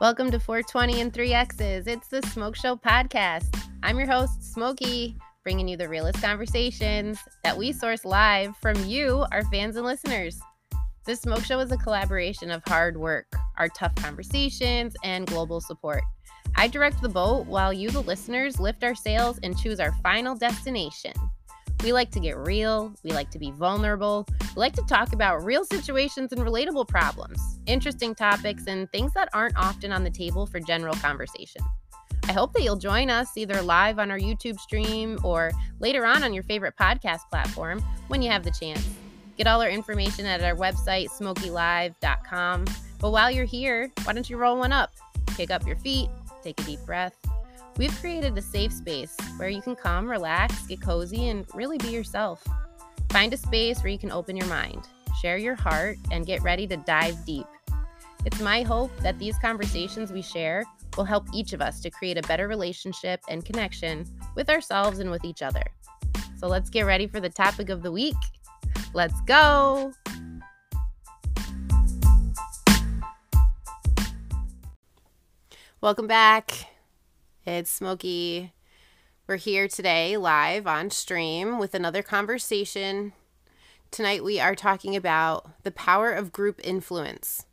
Welcome to 420 and 3X's. It's the Smoke Show podcast. I'm your host, Smokey, bringing you the realest conversations that we source live from you, our fans and listeners. This Smoke Show is a collaboration of hard work, our tough conversations, and global support. I direct the boat while you, the listeners, lift our sails and choose our final destination. We like to get real, we like to be vulnerable, we like to talk about real situations and relatable problems, interesting topics, and things that aren't often on the table for general conversation. I hope that you'll join us either live on our YouTube stream or later on on your favorite podcast platform when you have the chance. Get all our information at our website, smokylive.com. But while you're here, why don't you roll one up? Kick up your feet, take a deep breath, We've created a safe space where you can come, relax, get cozy, and really be yourself. Find a space where you can open your mind, share your heart, and get ready to dive deep. It's my hope that these conversations we share will help each of us to create a better relationship and connection with ourselves and with each other. So let's get ready for the topic of the week. Let's go! Welcome back. It's Smokey. We're here today live on stream with another conversation. Tonight we are talking about the power of group influence.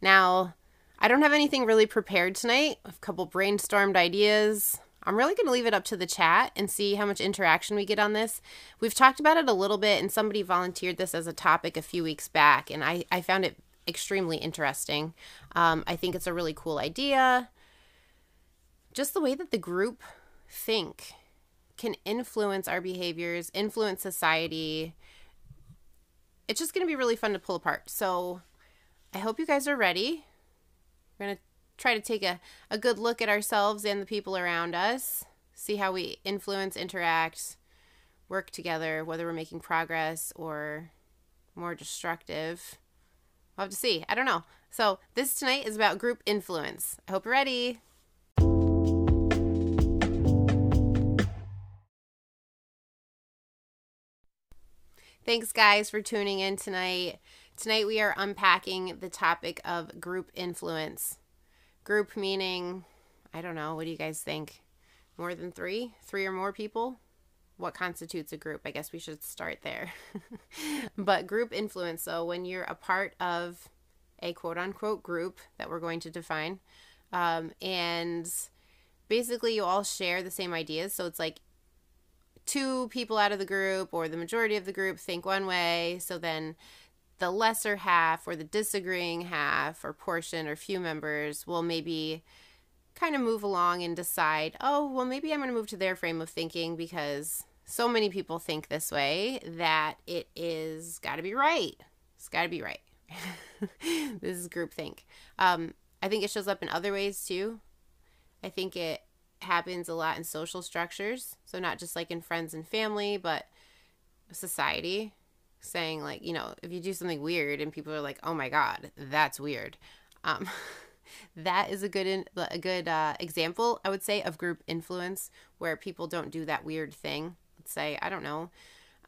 Now, I don't have anything really prepared tonight. a couple brainstormed ideas. I'm really going to leave it up to the chat and see how much interaction we get on this. We've talked about it a little bit, and somebody volunteered this as a topic a few weeks back, and I, I found it extremely interesting. Um, I think it's a really cool idea just the way that the group think can influence our behaviors, influence society. It's just going to be really fun to pull apart. So I hope you guys are ready. We're going to try to take a, a good look at ourselves and the people around us, see how we influence, interact, work together, whether we're making progress or more destructive. We'll have to see. I don't know. So, this tonight is about group influence. I hope you're ready. Thanks, guys, for tuning in tonight. Tonight, we are unpacking the topic of group influence. Group meaning, I don't know, what do you guys think? More than three? Three or more people? What constitutes a group? I guess we should start there. but group influence, so when you're a part of a quote unquote group that we're going to define, um, and basically you all share the same ideas. So it's like two people out of the group or the majority of the group think one way, so then the lesser half or the disagreeing half or portion or few members will maybe kind of move along and decide, oh, well, maybe I'm going to move to their frame of thinking because so many people think this way that it is got to be right. It's got to be right. this is groupthink. Um, I think it shows up in other ways too. I think it happens a lot in social structures. So, not just like in friends and family, but society. Saying, like, you know, if you do something weird and people are like, oh my God, that's weird. Um, that is a good in, a good uh, example, I would say, of group influence where people don't do that weird thing. Let's say, I don't know,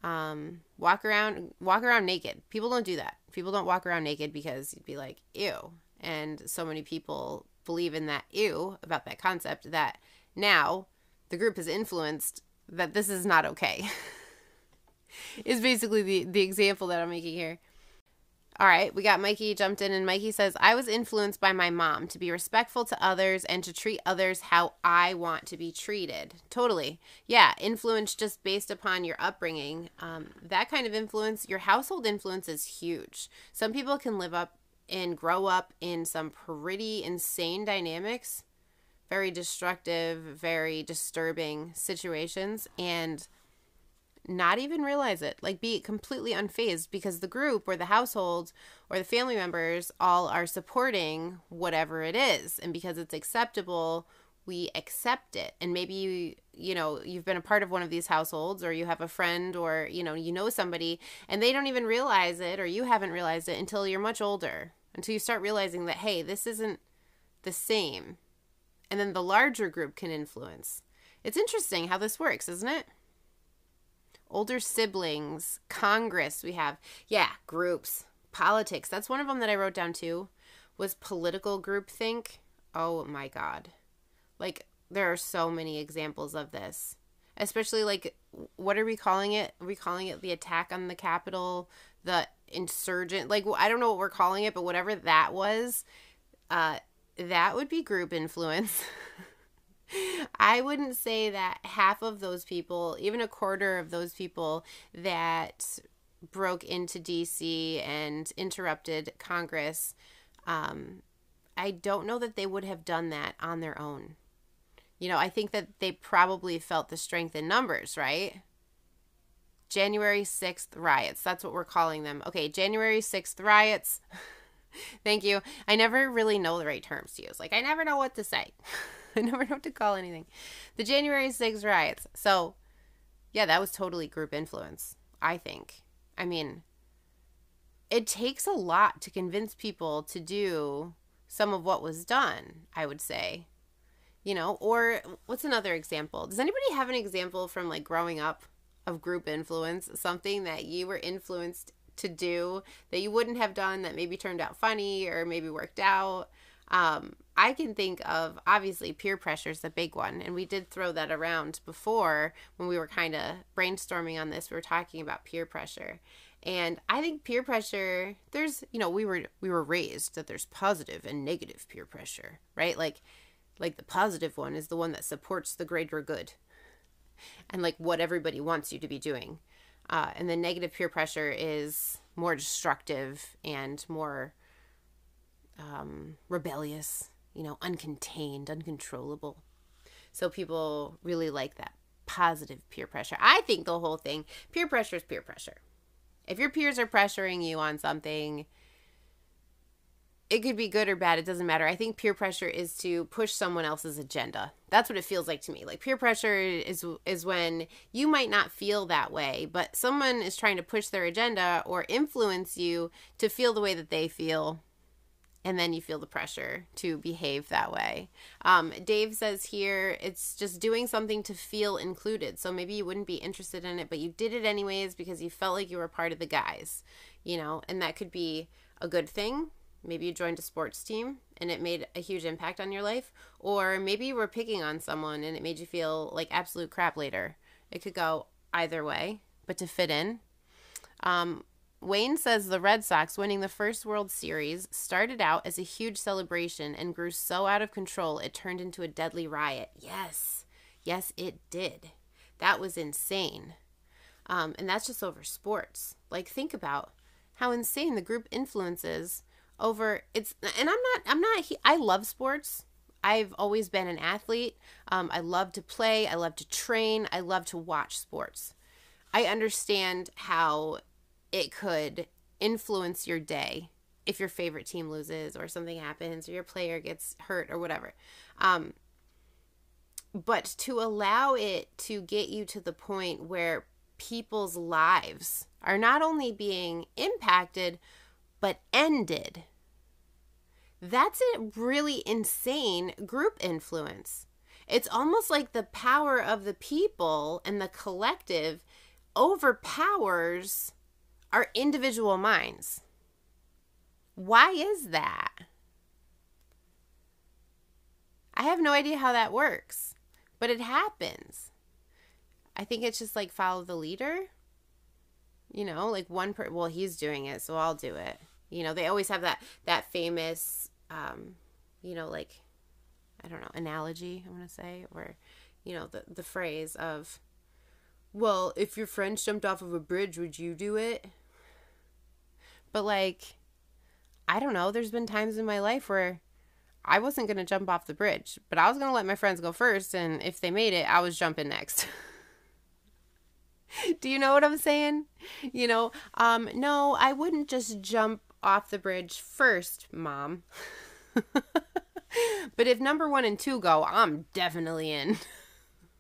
um, walk around walk around naked. People don't do that. People don't walk around naked because you'd be like, ew. And so many people believe in that ew about that concept that now the group has influenced that this is not okay. is basically the, the example that I'm making here. All right, we got Mikey jumped in, and Mikey says, I was influenced by my mom to be respectful to others and to treat others how I want to be treated. Totally. Yeah, influence just based upon your upbringing. Um, that kind of influence, your household influence is huge. Some people can live up and grow up in some pretty insane dynamics very destructive, very disturbing situations and not even realize it. Like be completely unfazed because the group or the household or the family members all are supporting whatever it is. And because it's acceptable, we accept it. And maybe you you know, you've been a part of one of these households or you have a friend or you know, you know somebody and they don't even realize it or you haven't realized it until you're much older. Until you start realizing that hey, this isn't the same and then the larger group can influence. It's interesting how this works, isn't it? Older siblings, Congress, we have, yeah, groups, politics. That's one of them that I wrote down too, was political groupthink. Oh my God. Like, there are so many examples of this. Especially, like, what are we calling it? Are we calling it the attack on the Capitol? The insurgent? Like, I don't know what we're calling it, but whatever that was, uh, that would be group influence. I wouldn't say that half of those people, even a quarter of those people that broke into DC and interrupted Congress, um, I don't know that they would have done that on their own. You know, I think that they probably felt the strength in numbers, right? January 6th riots. That's what we're calling them. Okay, January 6th riots. Thank you. I never really know the right terms to use. Like, I never know what to say. I never know what to call anything. The January 6th riots. So, yeah, that was totally group influence, I think. I mean, it takes a lot to convince people to do some of what was done, I would say. You know, or what's another example? Does anybody have an example from like growing up of group influence? Something that you were influenced to do that you wouldn't have done that maybe turned out funny or maybe worked out? Um, I can think of obviously peer pressure is a big one, and we did throw that around before when we were kind of brainstorming on this. We were talking about peer pressure, and I think peer pressure. There's you know we were we were raised that there's positive and negative peer pressure, right? Like like the positive one is the one that supports the greater good, and like what everybody wants you to be doing, uh, and the negative peer pressure is more destructive and more um, rebellious, you know, uncontained, uncontrollable. So people really like that positive peer pressure. I think the whole thing, peer pressure is peer pressure. If your peers are pressuring you on something, it could be good or bad. It doesn't matter. I think peer pressure is to push someone else's agenda. That's what it feels like to me. Like peer pressure is is when you might not feel that way, but someone is trying to push their agenda or influence you to feel the way that they feel and then you feel the pressure to behave that way. Um, Dave says here it's just doing something to feel included. So maybe you wouldn't be interested in it, but you did it anyways because you felt like you were part of the guys, you know, and that could be a good thing. Maybe you joined a sports team and it made a huge impact on your life, or maybe you were picking on someone and it made you feel like absolute crap later. It could go either way, but to fit in. Um, Wayne says the Red Sox winning the first World Series started out as a huge celebration and grew so out of control it turned into a deadly riot. Yes, yes, it did. That was insane. Um, and that's just over sports. Like, think about how insane the group influences over it's. And I'm not, I'm not, I love sports. I've always been an athlete. Um, I love to play, I love to train, I love to watch sports. I understand how it could influence your day if your favorite team loses or something happens or your player gets hurt or whatever. Um, but to allow it to get you to the point where people's lives are not only being impacted but ended. That's a really insane group influence. It's almost like the power of the people and the collective overpowers our individual minds. Why is that? I have no idea how that works, but it happens. I think it's just like follow the leader. You know, like one per well, he's doing it, so I'll do it. You know, they always have that that famous um, you know, like I don't know, analogy, I want to say, or you know, the the phrase of well, if your friends jumped off of a bridge, would you do it? But like, I don't know. There's been times in my life where I wasn't to jump off the bridge, but I was to let my friends go first. And if they made it, I was jumping next. Do you know what I'm saying? You know, um, no, I wouldn't just jump off the bridge first, mom. but if number one and two go, I'm definitely in.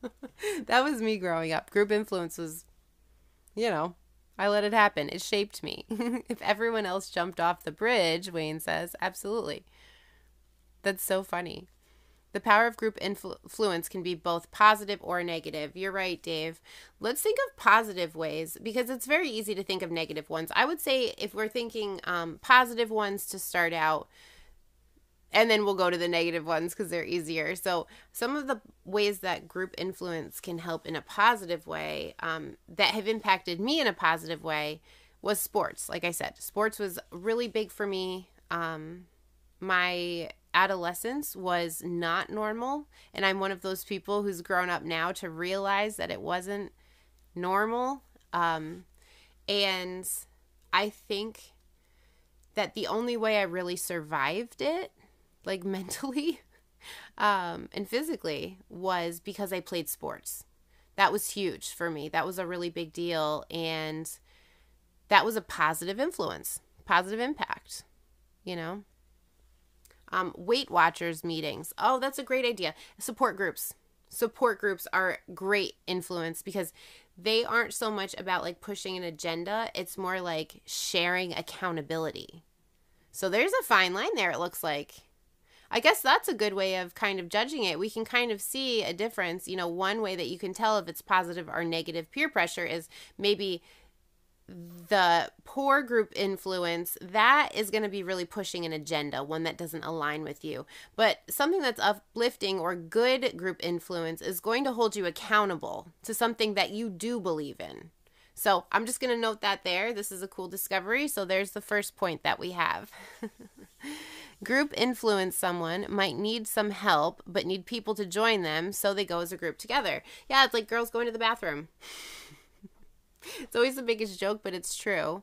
that was me growing up. Group influence was, you know, I let it happen. It shaped me. if everyone else jumped off the bridge, Wayne says, absolutely. That's so funny. The power of group influence can be both positive or negative. You're right, Dave. Let's think of positive ways because it's very easy to think of negative ones. I would say if we're thinking um, positive ones to start out, and then we'll go to the negative ones because they're easier. So, some of the ways that group influence can help in a positive way um, that have impacted me in a positive way was sports. Like I said, sports was really big for me. Um, my adolescence was not normal, and I'm one of those people who's grown up now to realize that it wasn't normal. Um, and I think that the only way I really survived it like mentally um, and physically was because I played sports. That was huge for me. That was a really big deal. And that was a positive influence, positive impact, you know? Um, Weight Watchers meetings. Oh, that's a great idea. Support groups. Support groups are great influence because they aren't so much about like pushing an agenda, it's more like sharing accountability. So there's a fine line there, it looks like. I guess that's a good way of kind of judging it. We can kind of see a difference. You know, one way that you can tell if it's positive or negative peer pressure is maybe the poor group influence that is going to be really pushing an agenda one that doesn't align with you but something that's uplifting or good group influence is going to hold you accountable to something that you do believe in so i'm just going to note that there this is a cool discovery so there's the first point that we have Group influence someone might need some help, but need people to join them, so they go as a group together. Yeah, it's like girls going to the bathroom. it's always the biggest joke, but it's true.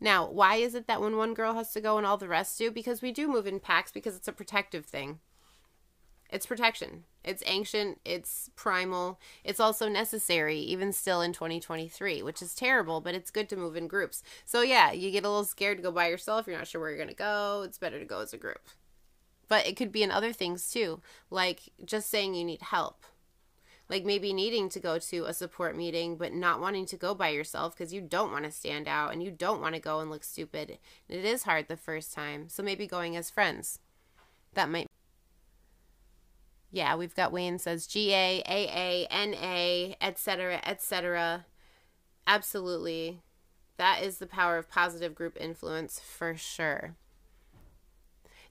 Now, why is it that when one girl has to go and all the rest do? Because we do move in packs because it's a protective thing. It's protection. It's ancient, it's primal, it's also necessary, even still in 2023, which is terrible, but it's good to move in groups. So, yeah, you get a little scared to go by yourself, you're not sure where you're going to go, it's better to go as a group. But it could be in other things too, like just saying you need help. Like maybe needing to go to a support meeting, but not wanting to go by yourself because you don't want to stand out and you don't want to go and look stupid. It is hard the first time. So maybe going as friends. That might yeah, we've got Wayne says G A A A N A, etc., etc. Absolutely. That is the power of positive group influence for sure.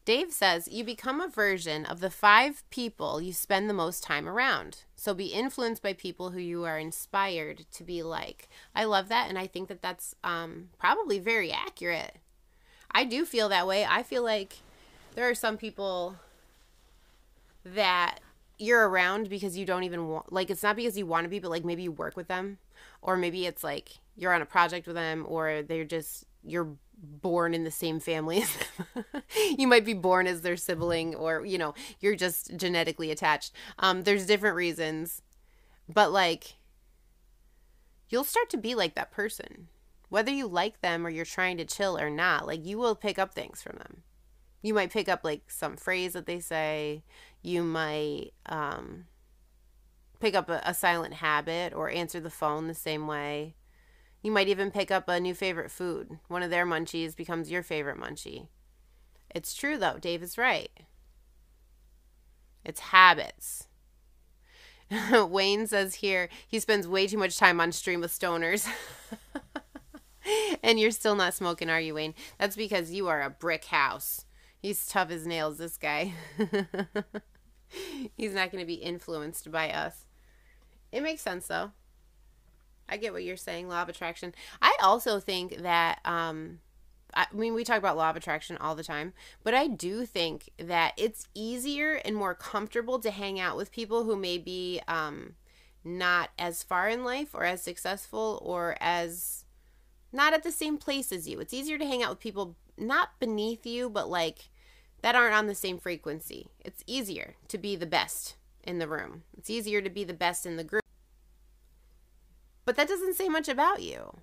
Dave says you become a version of the five people you spend the most time around. So be influenced by people who you are inspired to be like. I love that, and I think that that's um, probably very accurate. I do feel that way. I feel like there are some people that you're around because you don't even want like it's not because you want to be but like maybe you work with them or maybe it's like you're on a project with them or they're just you're born in the same family as them. you might be born as their sibling or you know you're just genetically attached. Um there's different reasons but like you'll start to be like that person. Whether you like them or you're trying to chill or not like you will pick up things from them. You might pick up like some phrase that they say. You might um, pick up a, a silent habit or answer the phone the same way you might even pick up a new favorite food. One of their munchies becomes your favorite munchie. It's true though. Dave is right. It's habits. Wayne says here he spends way too much time on stream with stoners. And you're still not smoking are you wayne? That's because you are a brick house. He's tough as nails, this guy. He's not going to be influenced by us. It makes sense, though. I get what you're saying, law of attraction. I also think that, um, I mean, we talk about law of attraction all the time, but I do think that it's easier and more comfortable to hang out with people who may be um, not as far in life or as successful or as not at the same place as you. It's easier to hang out with people not beneath you, but like that aren't on the same frequency. It's easier to be the best in the room, it's easier to be the best in the group. But that doesn't say much about you.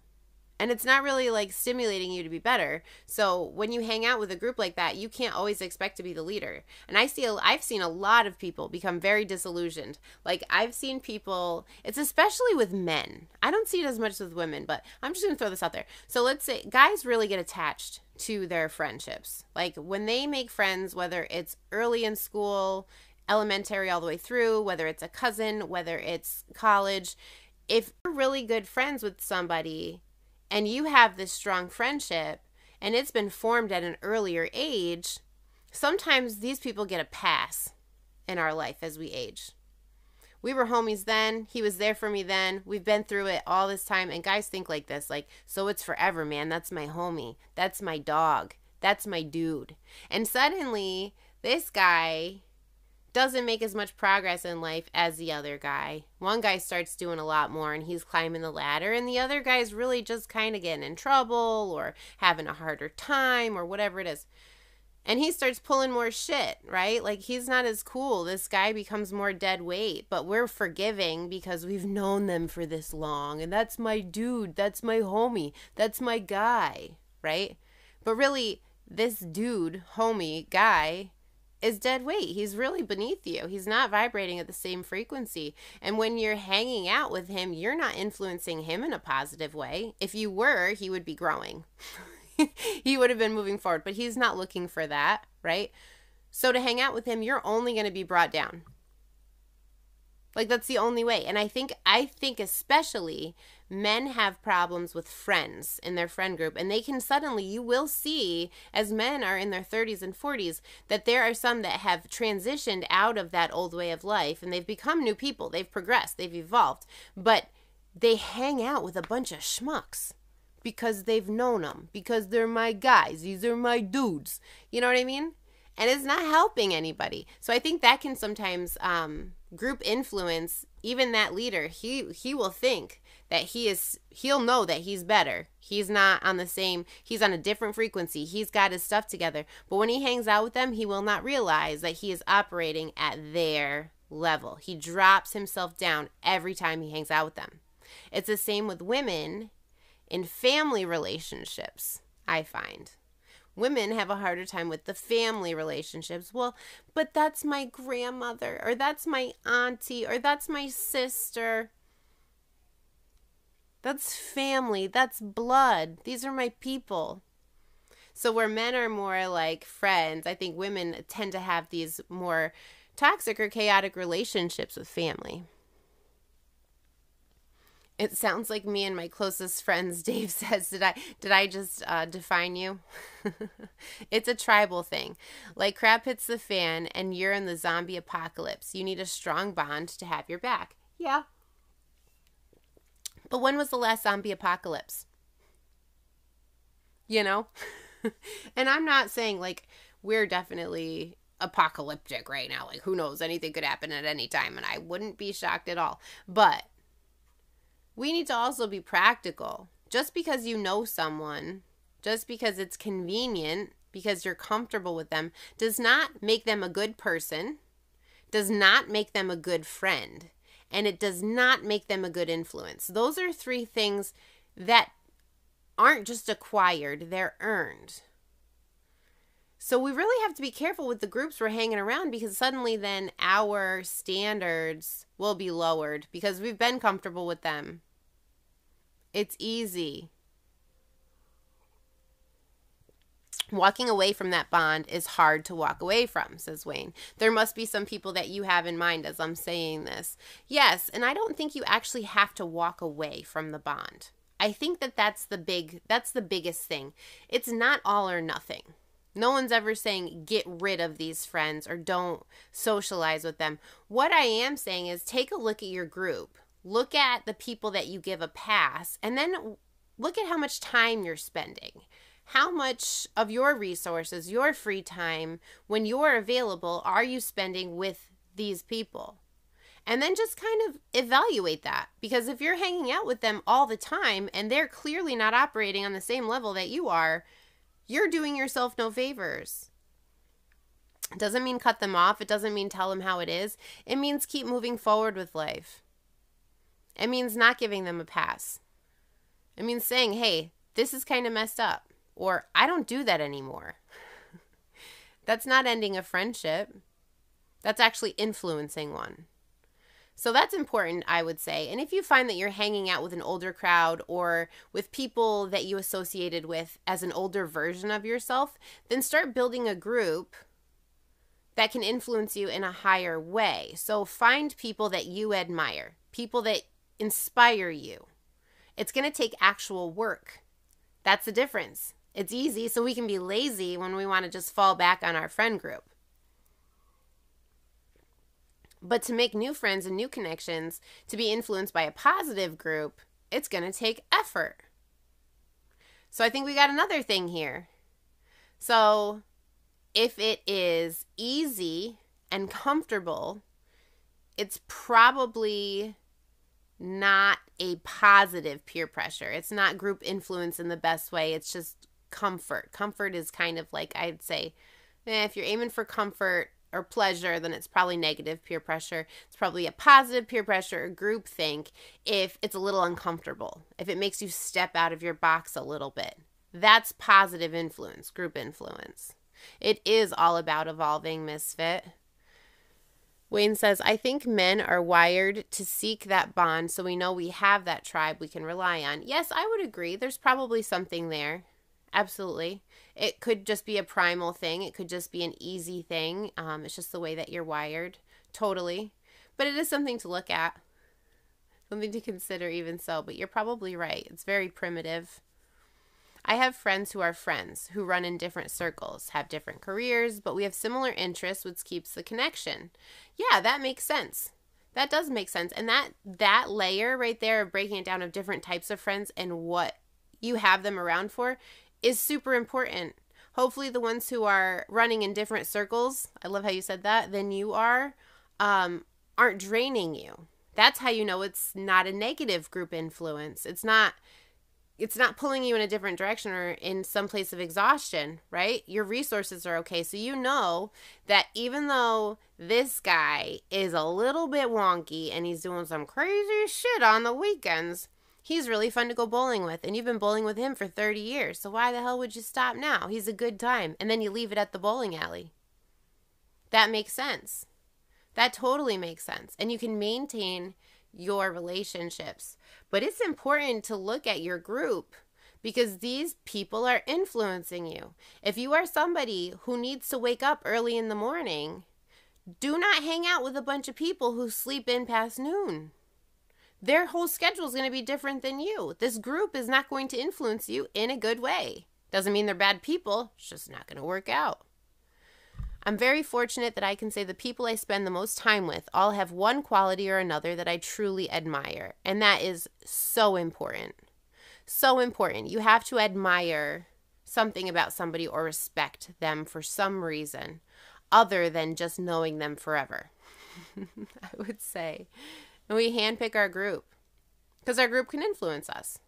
And it's not really like stimulating you to be better. So when you hang out with a group like that, you can't always expect to be the leader. And I see, I've seen a lot of people become very disillusioned. Like I've seen people, it's especially with men. I don't see it as much with women, but I'm just to throw this out there. So let's say guys really get attached to their friendships. Like when they make friends, whether it's early in school, elementary all the way through, whether it's a cousin, whether it's college, if you're really good friends with somebody and you have this strong friendship and it's been formed at an earlier age, sometimes these people get a pass in our life as we age. We were homies then. He was there for me then. We've been through it all this time. And guys think like this like, so it's forever, man. That's my homie. That's my dog. That's my dude. And suddenly, this guy doesn't make as much progress in life as the other guy. One guy starts doing a lot more and he's climbing the ladder, and the other guy's really just kind of getting in trouble or having a harder time or whatever it is. And he starts pulling more shit, right? Like he's not as cool. This guy becomes more dead weight, but we're forgiving because we've known them for this long. And that's my dude. That's my homie. That's my guy, right? But really, this dude, homie, guy is dead weight. He's really beneath you. He's not vibrating at the same frequency. And when you're hanging out with him, you're not influencing him in a positive way. If you were, he would be growing. he would have been moving forward, but he's not looking for that, right? So to hang out with him, you're only going to be brought down. Like that's the only way. And I think I think especially men have problems with friends in their friend group and they can suddenly you will see as men are in their 30s and 40s that there are some that have transitioned out of that old way of life and they've become new people. They've progressed, they've evolved, but they hang out with a bunch of schmucks because they've known them because they're my guys. These are my dudes. You know what I mean? And it's not helping anybody. So I think that can sometimes um group influence even that leader he he will think that he is he'll know that he's better. He's not on the same he's on a different frequency. He's got his stuff together. But when he hangs out with them he will not realize that he is operating at their level. He drops himself down every time he hangs out with them. It's the same with women in family relationships i find. Women have a harder time with the family relationships. Well, but that's my grandmother, or that's my auntie, or that's my sister. That's family. That's blood. These are my people. So, where men are more like friends, I think women tend to have these more toxic or chaotic relationships with family. It sounds like me and my closest friends. Dave says, "Did I did I just uh, define you?" it's a tribal thing. Like crap hits the fan, and you're in the zombie apocalypse. You need a strong bond to have your back. Yeah. But when was the last zombie apocalypse? You know, and I'm not saying like we're definitely apocalyptic right now. Like who knows? Anything could happen at any time, and I wouldn't be shocked at all. But we need to also be practical. Just because you know someone, just because it's convenient, because you're comfortable with them, does not make them a good person, does not make them a good friend, and it does not make them a good influence. Those are three things that aren't just acquired, they're earned. So we really have to be careful with the groups we're hanging around because suddenly then our standards will be lowered because we've been comfortable with them. It's easy. Walking away from that bond is hard to walk away from, says Wayne. There must be some people that you have in mind as I'm saying this. Yes, and I don't think you actually have to walk away from the bond. I think that that's the big that's the biggest thing. It's not all or nothing. No one's ever saying get rid of these friends or don't socialize with them. What I am saying is take a look at your group look at the people that you give a pass and then look at how much time you're spending. How much of your resources, your free time, when you're available, are you spending with these people? And then just kind of evaluate that. Because if you're hanging out with them all the time and they're clearly not operating on the same level that you are, you're doing yourself no favors. It doesn't mean cut them off. It doesn't mean tell them how it is. It means keep moving forward with life. It means not giving them a pass. It means saying, hey, this is kind of messed up, or I don't do that anymore. that's not ending a friendship. That's actually influencing one. So that's important, I would say. And if you find that you're hanging out with an older crowd or with people that you associated with as an older version of yourself, then start building a group that can influence you in a higher way. So find people that you admire, people that inspire you. It's going to take actual work. That's the difference. It's easy, so we can be lazy when we want to just fall back on our friend group. But to make new friends and new connections, to be influenced by a positive group, it's going to take effort. So I think we got another thing here. So if it is easy and comfortable, it's probably not a positive peer pressure. It's not group influence in the best way. It's just comfort. Comfort is kind of like I'd say, eh, if you're aiming for comfort or pleasure, then it's probably negative peer pressure. It's probably a positive peer pressure or group think if it's a little uncomfortable, if it makes you step out of your box a little bit. That's positive influence, group influence. It is all about evolving, misfit. Wayne says, I think men are wired to seek that bond so we know we have that tribe we can rely on. Yes, I would agree. There's probably something there. Absolutely. It could just be a primal thing, it could just be an easy thing. Um, it's just the way that you're wired. Totally. But it is something to look at, something to consider, even so. But you're probably right. It's very primitive. I have friends who are friends who run in different circles, have different careers, but we have similar interests, which keeps the connection. Yeah, that makes sense. That does make sense. And that that layer right there of breaking it down of different types of friends and what you have them around for is super important. Hopefully the ones who are running in different circles, I love how you said that, than you are, um, aren't draining you. That's how you know it's not a negative group influence. It's not it's not pulling you in a different direction or in some place of exhaustion, right? Your resources are okay. So you know that even though this guy is a little bit wonky and he's doing some crazy shit on the weekends, he's really fun to go bowling with. And you've been bowling with him for 30 years. So why the hell would you stop now? He's a good time. And then you leave it at the bowling alley. That makes sense. That totally makes sense. And you can maintain your relationships. But it's important to look at your group because these people are influencing you. If you are somebody who needs to wake up early in the morning, do not hang out with a bunch of people who sleep in past noon. Their whole schedule is going to be different than you. This group is not going to influence you in a good way. Doesn't mean they're bad people, it's just not going to work out. I'm very fortunate that I can say the people I spend the most time with all have one quality or another that I truly admire. And that is so important. So important. You have to admire something about somebody or respect them for some reason other than just knowing them forever. I would say. And we handpick our group because our group can influence us.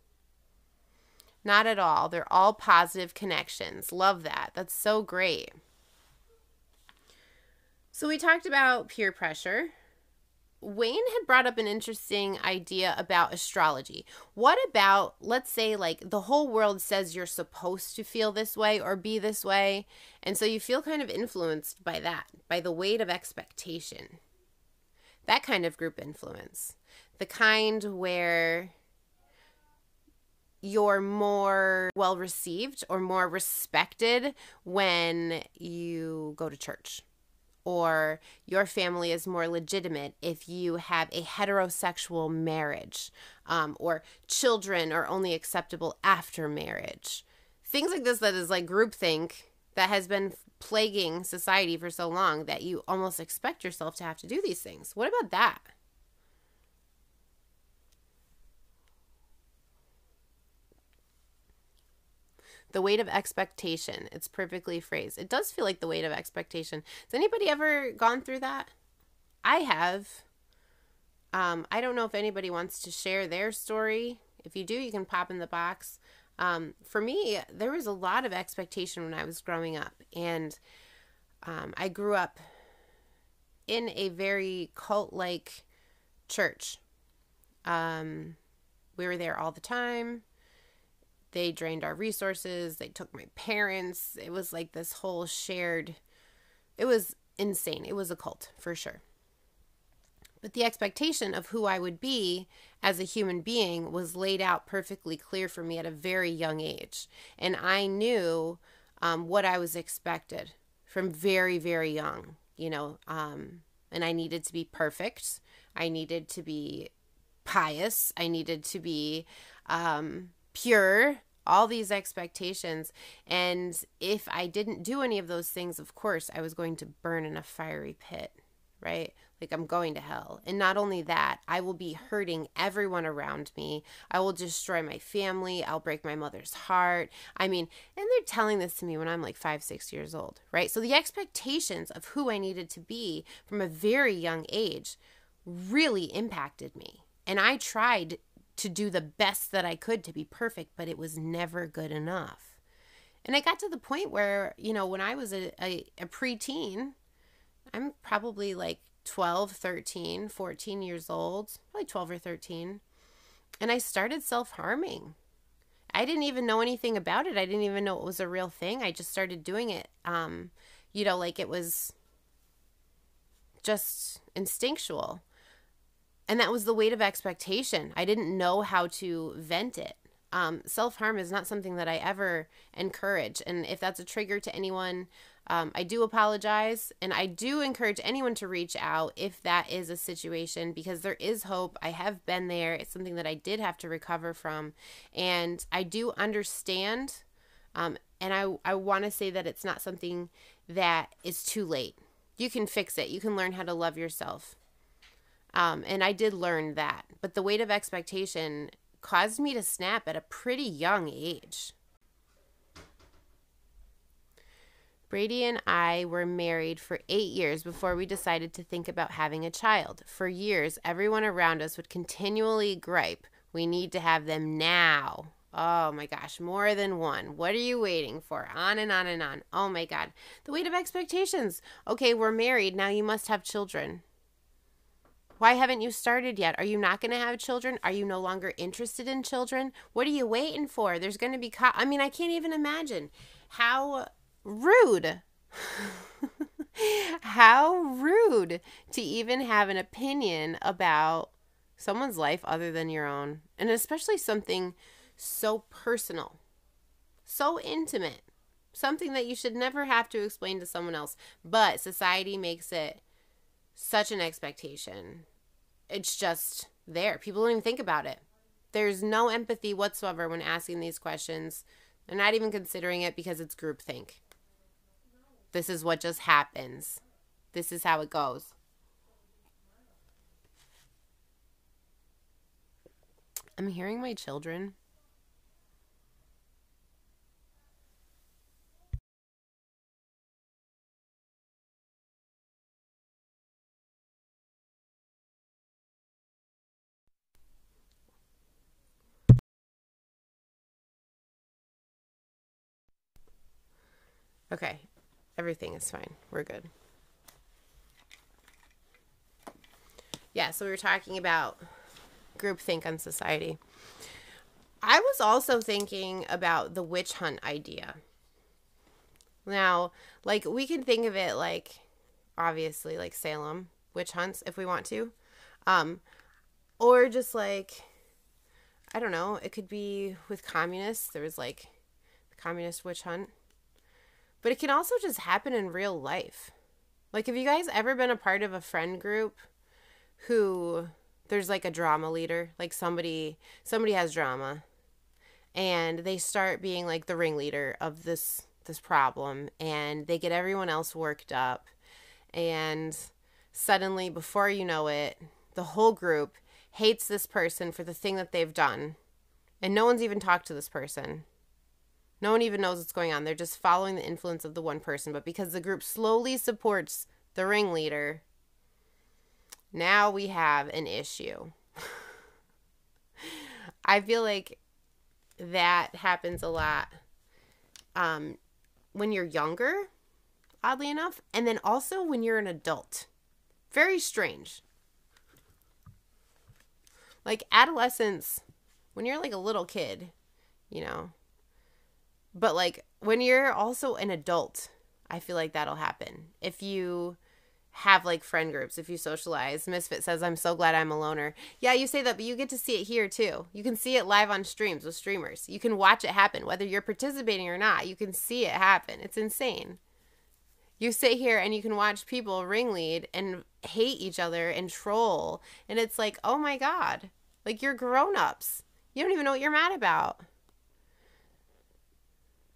Not at all. They're all positive connections. Love that. That's so great. So we talked about peer pressure. Wayne had brought up an interesting idea about astrology. What about, let's say, like the whole world says you're supposed to feel this way or be this way, and so you feel kind of influenced by that, by the weight of expectation. That kind of group influence. The kind where you're more well received or more respected when you go to church or your family is more legitimate if you have a heterosexual marriage, um, or children are only acceptable after marriage. Things like this that is like groupthink that has been plaguing society for so long that you almost expect yourself to have to do these things. What about that? The weight of expectation. It's perfectly phrased. It does feel like the weight of expectation. Has anybody ever gone through that? I have. Um, I don't know if anybody wants to share their story. If you do, you can pop in the box. Um, for me, there was a lot of expectation when I was growing up, and um, I grew up in a very cult like church. Um, we were there all the time. They drained our resources. They took my parents. It was like this whole shared, it was insane. It was a cult for sure. But the expectation of who I would be as a human being was laid out perfectly clear for me at a very young age. And I knew um, what I was expected from very, very young, you know, um, and I needed to be perfect. I needed to be pious. I needed to be um, pure, all these expectations. And if I didn't do any of those things, of course, I was going to burn in a fiery pit, right? Like I'm going to hell. And not only that, I will be hurting everyone around me. I will destroy my family. I'll break my mother's heart. I mean, and they're telling this to me when I'm like five, six years old, right? So the expectations of who I needed to be from a very young age really impacted me. And I tried to do the best that I could to be perfect, but it was never good enough. And I got to the point where, you know, when I was a, a, a preteen, I'm probably like 12, 13, 14 years old, probably 12 or 13. And I started self harming. I didn't even know anything about it. I didn't even know it was a real thing. I just started doing it. Um, you know, like it was just instinctual. And that was the weight of expectation. I didn't know how to vent it. Um, Self harm is not something that I ever encourage. And if that's a trigger to anyone, um, I do apologize. And I do encourage anyone to reach out if that is a situation because there is hope. I have been there. It's something that I did have to recover from. And I do understand. Um, and I, I want to say that it's not something that is too late. You can fix it, you can learn how to love yourself. Um, and I did learn that. But the weight of expectation caused me to snap at a pretty young age. Brady and I were married for eight years before we decided to think about having a child. For years, everyone around us would continually gripe, We need to have them now. Oh my gosh, more than one. What are you waiting for? On and on and on. Oh my God. The weight of expectations. Okay, we're married. Now you must have children. Why haven't you started yet? Are you not going to have children? Are you no longer interested in children? What are you waiting for? There's going to be, co- I mean, I can't even imagine how rude. how rude to even have an opinion about someone's life other than your own. And especially something so personal, so intimate, something that you should never have to explain to someone else. But society makes it such an expectation. It's just there. People don't even think about it. There's no empathy whatsoever when asking these questions. They're not even considering it because it's groupthink. This is what just happens. This is how it goes. I'm hearing my children. Okay, everything is fine. We're good. Yeah, so we were talking about groupthink on society. I was also thinking about the witch hunt idea. Now, like we can think of it like obviously like Salem witch hunts if we want to. Um or just like I don't know, it could be with communists. There was like the communist witch hunt but it can also just happen in real life. Like, have you guys ever been a part of a friend group who there's like a drama leader, like somebody somebody has drama and they start being like the ringleader of this this problem and they get everyone else worked up and suddenly before you know it, the whole group hates this person for the thing that they've done and no one's even talked to this person no one even knows what's going on. They're just following the influence of the one person. But because the group slowly supports the ringleader, now we have an issue. I feel like that happens a lot um, when you're younger, oddly enough, and then also when you're an adult. Very strange. Like adolescence, when you're like a little kid, you know, but like when you're also an adult, I feel like that'll happen. If you have like friend groups, if you socialize. Misfit says, I'm so glad I'm a loner. Yeah, you say that, but you get to see it here too. You can see it live on streams with streamers. You can watch it happen, whether you're participating or not. You can see it happen. It's insane. You sit here and you can watch people ringlead and hate each other and troll. And it's like, oh my God, like you're grown ups. You don't even know what you're mad about.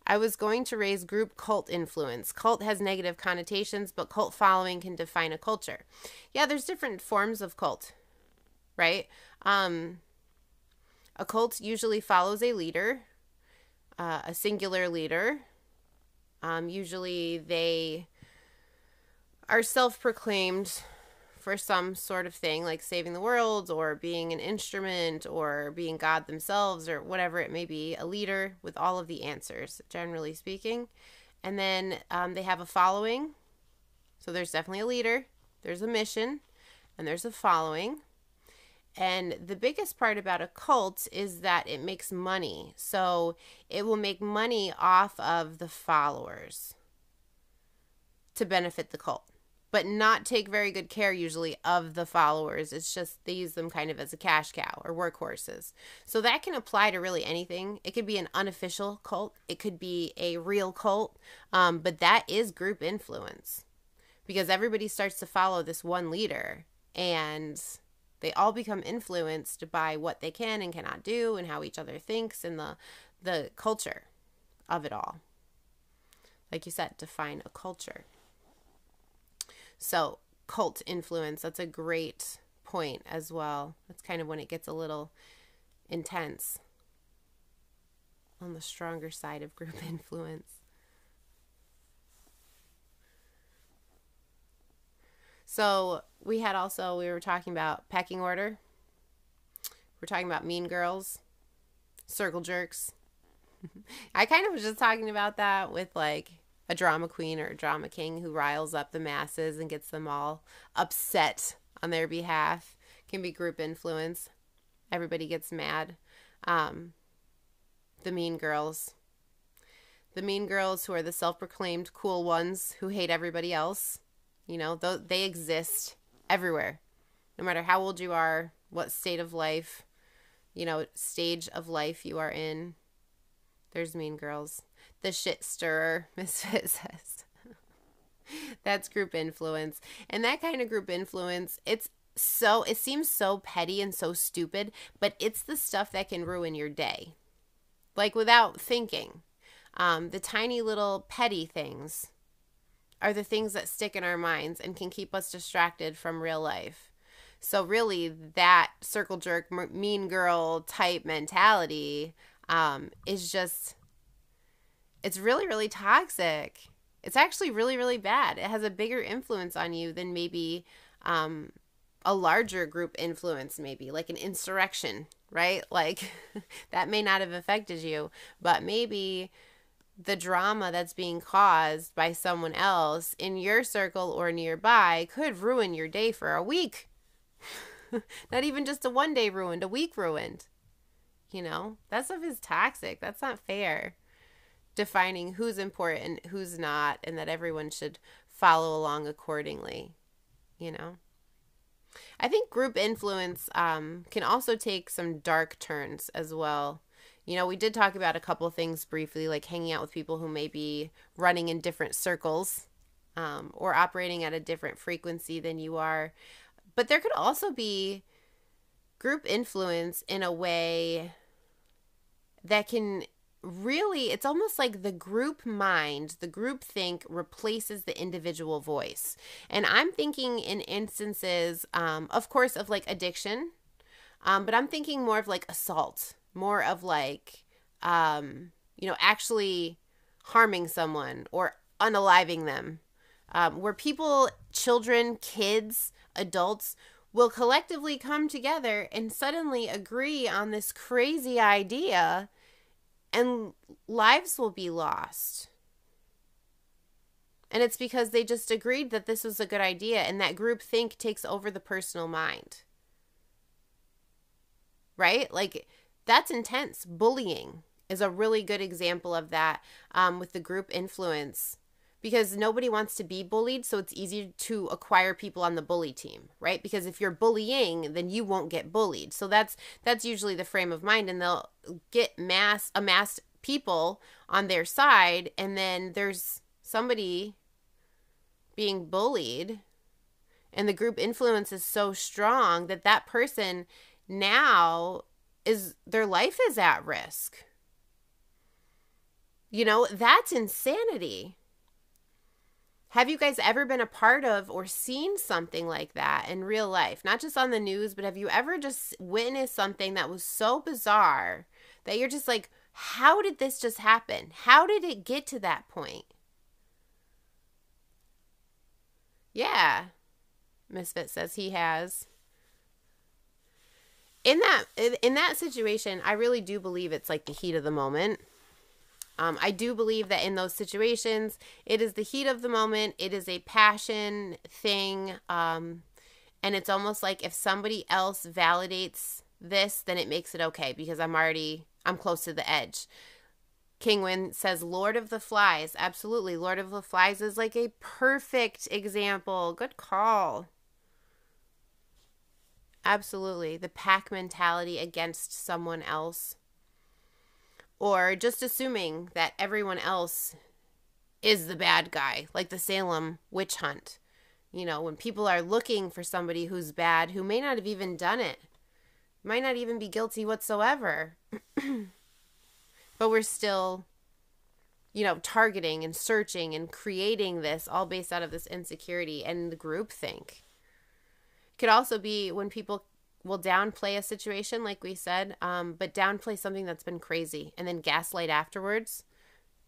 I was going to raise group cult influence. Cult has negative connotations, but cult following can define a culture. Yeah, there's different forms of cult, right? Um, a cult usually follows a leader, uh, a singular leader. Um, usually they are self proclaimed for some sort of thing like saving the world or being an instrument or being God themselves or whatever it may be, a leader with all of the answers, generally speaking. And then um, they have a following. So there's definitely a leader, there's a mission, and there's a following. And the biggest part about a cult is that it makes money. So it will make money off of the followers to benefit the cult but not take very good care usually of the followers. It's just they use them kind of as a cash cow or workhorses. So that can apply to really anything. It could be an unofficial cult, it could be a real cult, um, but that is group influence because everybody starts to follow this one leader and they all become influenced by what they can and cannot do and how each other thinks and the the culture of it all. Like you said, define a culture. So, cult influence, that's a great point as well. That's kind of when it gets a little intense on the stronger side of group influence. So, we had also, we were talking about pecking order. We're talking about mean girls, circle jerks. I kind of was just talking about that with like a drama queen or a drama king who riles up the masses and gets them all upset on their behalf. Can be group influence. Everybody gets mad. Um, the mean girls. The mean girls who are the self proclaimed cool ones who hate everybody else. You know, they exist everywhere. No matter how old you are, what state of life, you know, stage of life you are in, there's mean girls the shit stirrer, Misfit says. That's group influence. And that kind of group influence, it's so, it seems so petty and so stupid, but it's the stuff that can ruin your day. Like without thinking. Um, the tiny little petty things are the things that stick in our minds and can keep us distracted from real life. So, really, that circle jerk, mean girl type mentality um, is just it's really, really toxic. It's actually really, really bad. It has a bigger influence on you than maybe um, a larger group influence, maybe like an insurrection, right? Like that may not have affected you, but maybe the drama that's being caused by someone else in your circle or nearby could ruin your day for a week. not even just a one day ruined, a week ruined. You know, that stuff is toxic. That's not fair defining who's important, who's not, and that everyone should follow along accordingly. You know? I think group influence um, can also take some dark turns as well. You know, we did talk about a couple things briefly, like hanging out with people who may be running in different circles um, or operating at a different frequency than you are. But there could also be group influence in a way that can really it's almost like the group mind the group think replaces the individual voice. And i'm thinking in instances um, of course of like addiction um, but i'm thinking more of like assault more of like um, you know actually harming someone or unaliving them um, where people children kids adults will collectively come together and suddenly agree on this crazy idea and lives will be lost. And it's because they just agreed that this was a good idea and that group think takes over the personal mind. Right? Like, that's intense. Bullying is a really good example of that um, with the group influence because nobody wants to be bullied so it's easy to acquire people on the bully team right? Because if you're bullying then you won't get bullied. So that's that's usually the frame of mind and they'll get mass amassed people on their side and then there's somebody being bullied and the group influence is so strong that that person now is their life is at risk. You know, that's insanity. Have you guys ever been a part of or seen something like that in real life? Not just on the news, but have you ever just witnessed something that was so bizarre that you're just like, how did this just happen? How did it get to that point? Yeah. Misfit says he has. In that in that situation, I really do believe it's like the heat of the moment. Um, I do believe that in those situations, it is the heat of the moment. It is a passion thing. Um, and it's almost like if somebody else validates this, then it makes it okay because I'm already, I'm close to the edge. Kingwin says Lord of the Flies. Absolutely. Lord of the Flies is like a perfect example. Good call. Absolutely. The pack mentality against someone else or just assuming that everyone else is the bad guy, like the Salem witch hunt. You know, when people are looking for somebody who's bad, who may not have even done it, might not even be guilty whatsoever, but we're still, you know, targeting and searching and creating this all based out of this insecurity and the group think. Could also be when people will downplay a situation, like we said, um, but downplay something that's been crazy and then gaslight afterwards.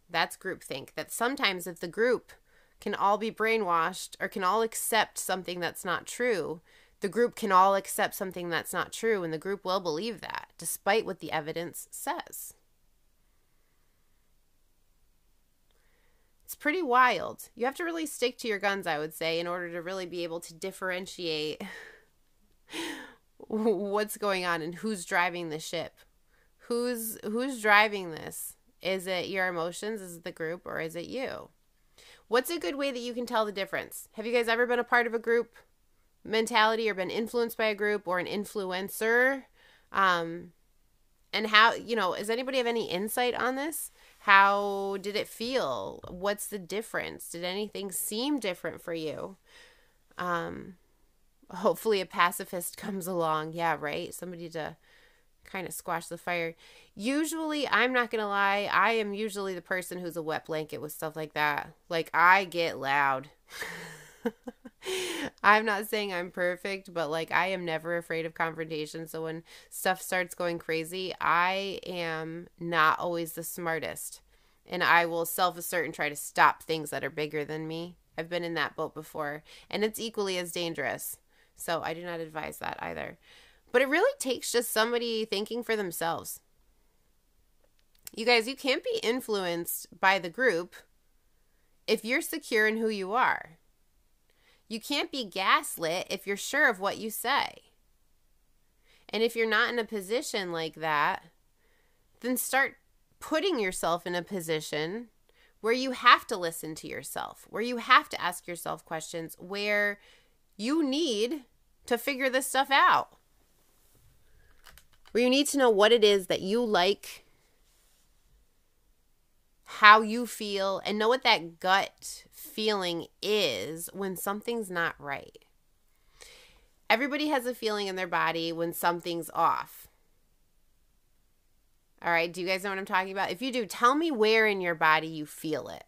That's groupthink. That sometimes if the group can all be brainwashed or can all accept something that's not true, the group can all accept something that's not true, and the group will believe that, despite what the evidence says. It's pretty wild. You have to really stick to your guns, I would say, in order to really be able to differentiate what's going on and who's driving the ship. Who's who's driving this? Is it your emotions? Is it the group or is it you? What's a good way that you can tell the difference? Have you guys ever been a part of a group mentality or been influenced by a group or an influencer? Um, and how, you know, does anybody have any insight on this? How did it feel? What's the difference? Did anything seem different for you? Um, hopefully a pacifist comes along. Yeah, right? Somebody to kind of squash the fire. Usually, I'm not going to lie, I am usually the person who's a wet blanket with stuff like that. Like, I get loud. I'm not saying I'm perfect, but like, I am never afraid of confrontation. So when stuff starts going crazy, I am not always the smartest. And I will self assert and try to stop things that are bigger than me. I've been in that boat before, and it's equally as dangerous. So I do not advise that either. But it really takes just somebody thinking for themselves. You guys, you can't be influenced by the group if you're secure in who you are. You can't be gaslit if you're sure of what you say. And if you're not in a position like that, then start putting yourself in a position where you have to listen to yourself, where you have to ask yourself questions, where you need to figure this stuff out. Where you need to know what it is that you like, how you feel, and know what that gut feeling is when something's not right. Everybody has a feeling in their body when something's off. All right, do you guys know what I'm talking about? If you do, tell me where in your body you feel it.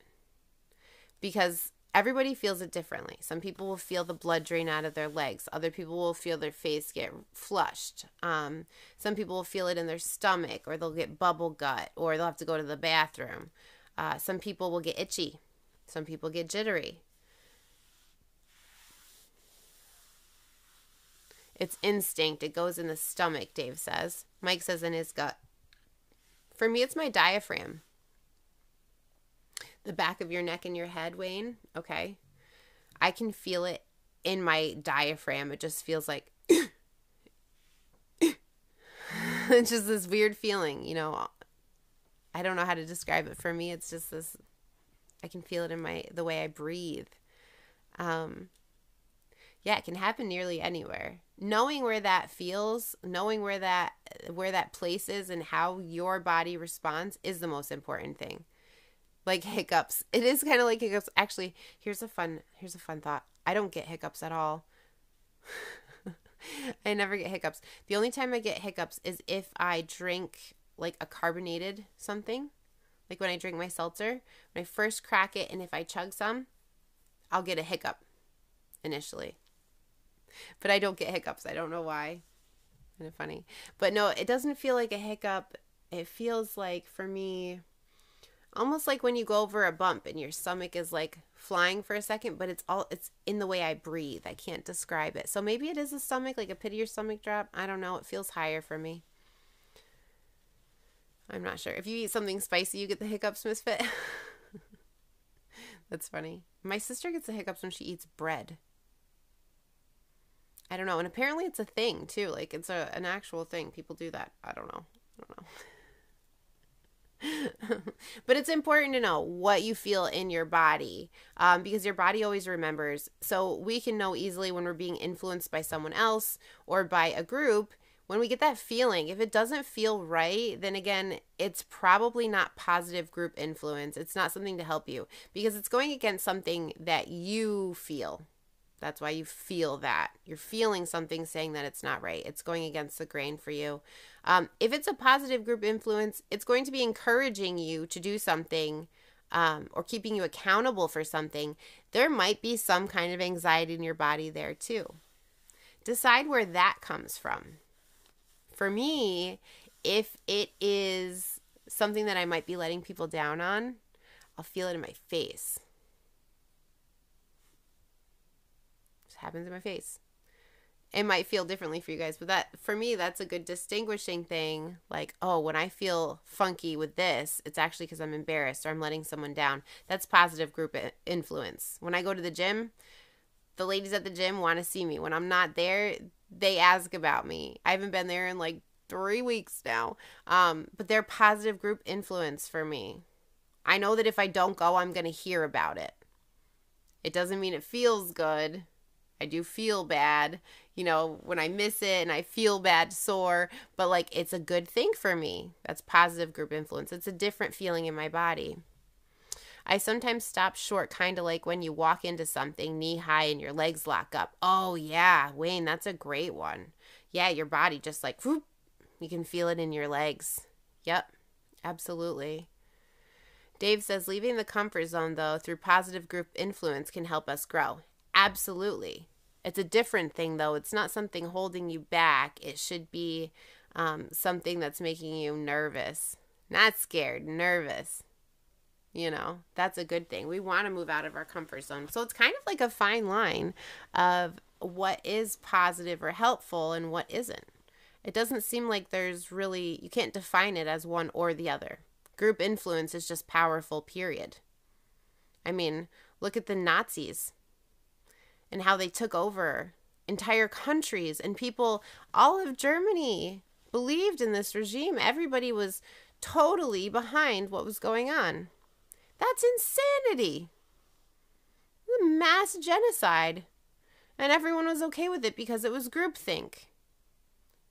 Because everybody feels it differently. Some people will feel the blood drain out of their legs. Other people will feel their face get flushed. Um, some people will feel it in their stomach, or they'll get bubble gut, or they'll have to go to the bathroom. Uh, some people will get itchy. Some people get jittery. It's instinct. It goes in the stomach, Dave says. Mike says in his gut. For me, it's my diaphragm the back of your neck and your head, Wayne, okay? I can feel it in my diaphragm. It just feels like it's just this weird feeling, you know. I don't know how to describe it. For me, it's just this I can feel it in my the way I breathe. Um yeah, it can happen nearly anywhere. Knowing where that feels, knowing where that where that place is and how your body responds is the most important thing like hiccups. It is kind of like hiccups. Actually, here's a fun here's a fun thought. I don't get hiccups at all. I never get hiccups. The only time I get hiccups is if I drink like a carbonated something, Like when I drink my seltzer, when I first crack it, and if I chug some, I'll get a hiccup initially. But I don't get hiccups. I don't know why. Kind of funny. But no, it doesn't feel like a hiccup. It feels like, for me, almost like when you go over a bump and your stomach is like flying for a second but it's all it's in the way i breathe. I can't describe it. So maybe it is a stomach like a pit of your stomach drop. I don't know. It feels higher for me. I'm not sure. If you eat something spicy you get the hiccups misfit that's funny. My sister gets the hiccups when she eats bread. I don't know. And apparently it's a thing too. Like it's a, an actual thing. People do that. I don't know. I don't know but it's important to know what you feel in your body um, because your body always remembers. So we can know easily when we're being influenced by someone else or by a group. When we get that feeling, if it doesn't feel right, then again, it's probably not positive group influence. It's not something to help you because it's going against something that you feel. That's why you feel that. You're feeling something saying that it's not right. It's going against the grain for you. Um, if it's a positive group influence, it's going to be encouraging you to do something um, or keeping you accountable for something. There might be some kind of anxiety in your body there too. Decide where that comes from. For me, if it is something that I might be letting people down on, I'll feel it in my face. Happens in my face. It might feel differently for you guys, but that for me that's a good distinguishing thing. Like, oh, when I feel funky with this, it's actually because I'm embarrassed or I'm letting someone down. That's positive group influence. When I go to the gym, the ladies at the gym want to see me. When I'm not there, they ask about me. I haven't been there in like three weeks now. Um, but they're positive group influence for me. I know that if I don't go, I'm going to hear about it. It doesn't mean it feels good, I do feel bad, you know, when I miss it and I feel bad, sore, but like it's a good thing for me. That's positive group influence. It's a different feeling in my body. I sometimes stop short, kind of like when you walk into something knee high and your legs lock up. Oh, yeah, Wayne, that's a great one. Yeah, your body just like, whoop, you can feel it in your legs. Yep, absolutely. Dave says leaving the comfort zone, though, through positive group influence can help us grow. Absolutely. It's a different thing, though. It's not something holding you back. It should be um, something that's making you nervous. Not scared, nervous. You know, that's a good thing. We want to move out of our comfort zone. So it's kind of like a fine line of what is positive or helpful and what isn't. It doesn't seem like there's really, you can't define it as one or the other. Group influence is just powerful, period. I mean, look at the Nazis and how they took over entire countries and people all of Germany believed in this regime. Everybody was totally behind what was going on. That's insanity. The mass genocide. And everyone was okay with it because it was groupthink.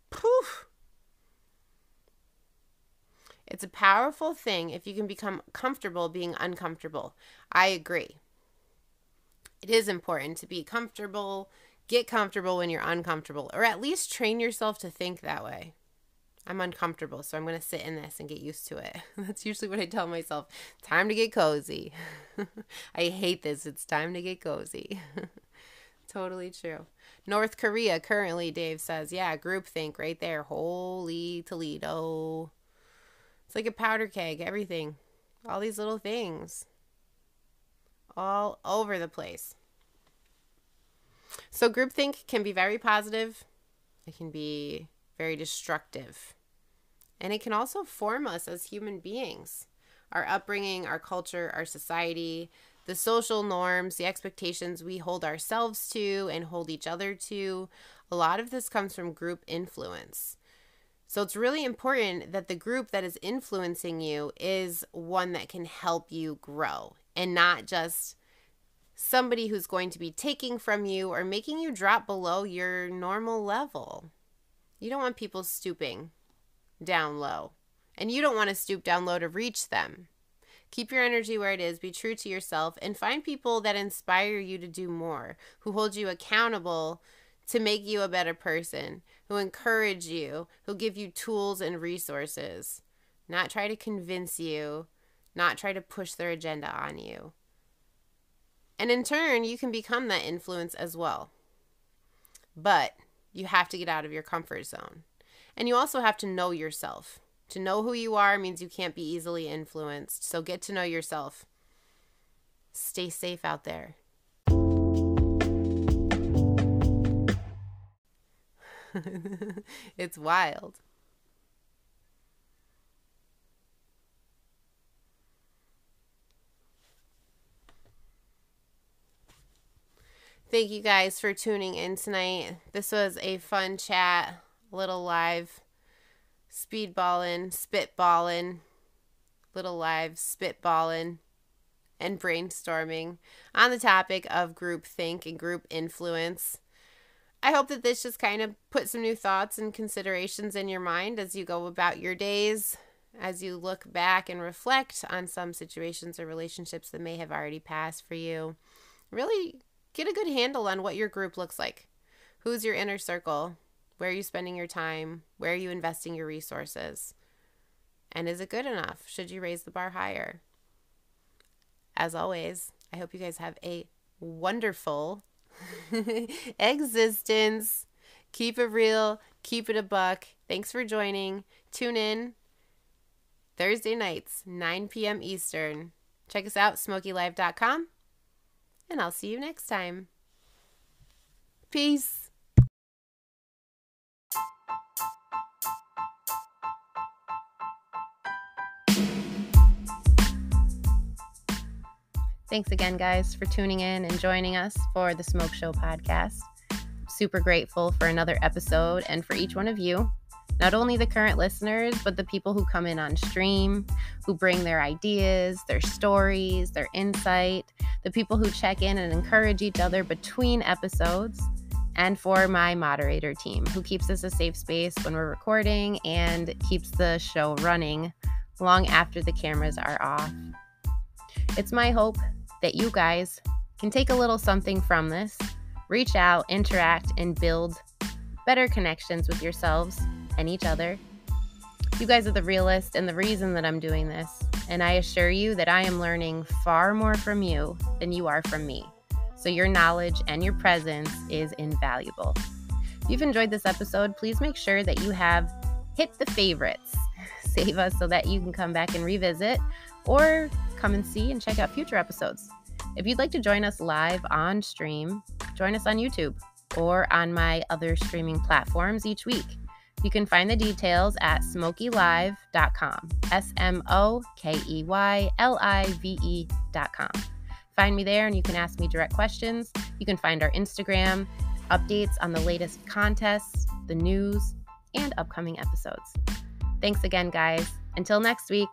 Poof. It's a powerful thing if you can become comfortable being uncomfortable. I agree it is important to be comfortable, get comfortable when you're uncomfortable, or at least train yourself to think that way. I'm uncomfortable, so I'm going to sit in this and get used to it. That's usually what I tell myself. Time to get cozy. I hate this. It's time to get cozy. totally true. North Korea currently, Dave says, yeah, groupthink right there. Holy Toledo. It's like a powder keg, everything. All these little things all over the place. So, groupthink can be very positive, it can be very destructive, and it can also form us as human beings. Our upbringing, our culture, our society, the social norms, the expectations we hold ourselves to and hold each other to, a lot of this comes from group influence. So it's really important that the group that is influencing you is one that can help you grow and not just somebody who's going to be taking from you or making you drop below your normal level. You don't want people stooping down low, and you don't want to stoop down low to reach them. Keep your energy where it is, be true to yourself, and find people that inspire you to do more, who hold you accountable to make you a better person, who encourage you, who give you tools and resources. Not try to convince you not try to push their agenda on you. And in turn, you can become that influence as well. But you have to get out of your comfort zone. And you also have to know yourself. To know who you are means you can't be easily influenced. So get to know yourself. Stay safe out there. it's wild. Thank you guys for tuning in tonight. This was a fun chat, little live speedballing, spitballing, little live spitballing, and brainstorming on the topic of group think and group influence. I hope that this just kind of put some new thoughts and considerations in your mind as you go about your days, as you look back and reflect on some situations or relationships that may have already passed for you. Really get a good handle on what your group looks like. Who's your inner circle? Where are you spending your time? Where are you investing your resources? And is it good enough? Should you raise the bar higher? As always, I hope you guys have a wonderful existence. Keep it real, keep it a buck. Thanks for joining. Tune in Thursday nights, 9 p.m. Eastern. Check us out, smokeylive.com and I'll see you next time. Peace. Thanks again, guys, for tuning in and joining us for the Smoke Show podcast. Super grateful for another episode and for each one of you not only the current listeners, but the people who come in on stream, who bring their ideas, their stories, their insight, the people who check in and encourage each other between episodes, and for my moderator team, who keeps us a safe space when we're recording and keeps the show running long after the cameras are off. It's my hope that you guys can take a little something from this, reach out, interact, and build better connections with yourselves and each other. You guys are the realist and the reason that I'm doing this, and I assure you that I am learning far more from you than you are from me. So your knowledge and your presence is invaluable. If you've enjoyed this episode, please make sure that you have hit the favorites. Save us so that you can come back and revisit or come and see and check out future episodes. If you'd like to join us live on stream, join us on YouTube or on my other streaming platforms each week. You can find the details at smokeylive.com. S M O K E Y L I V E.com. Find me there and you can ask me direct questions. You can find our Instagram, updates on the latest contests, the news, and upcoming episodes. Thanks again, guys. Until next week.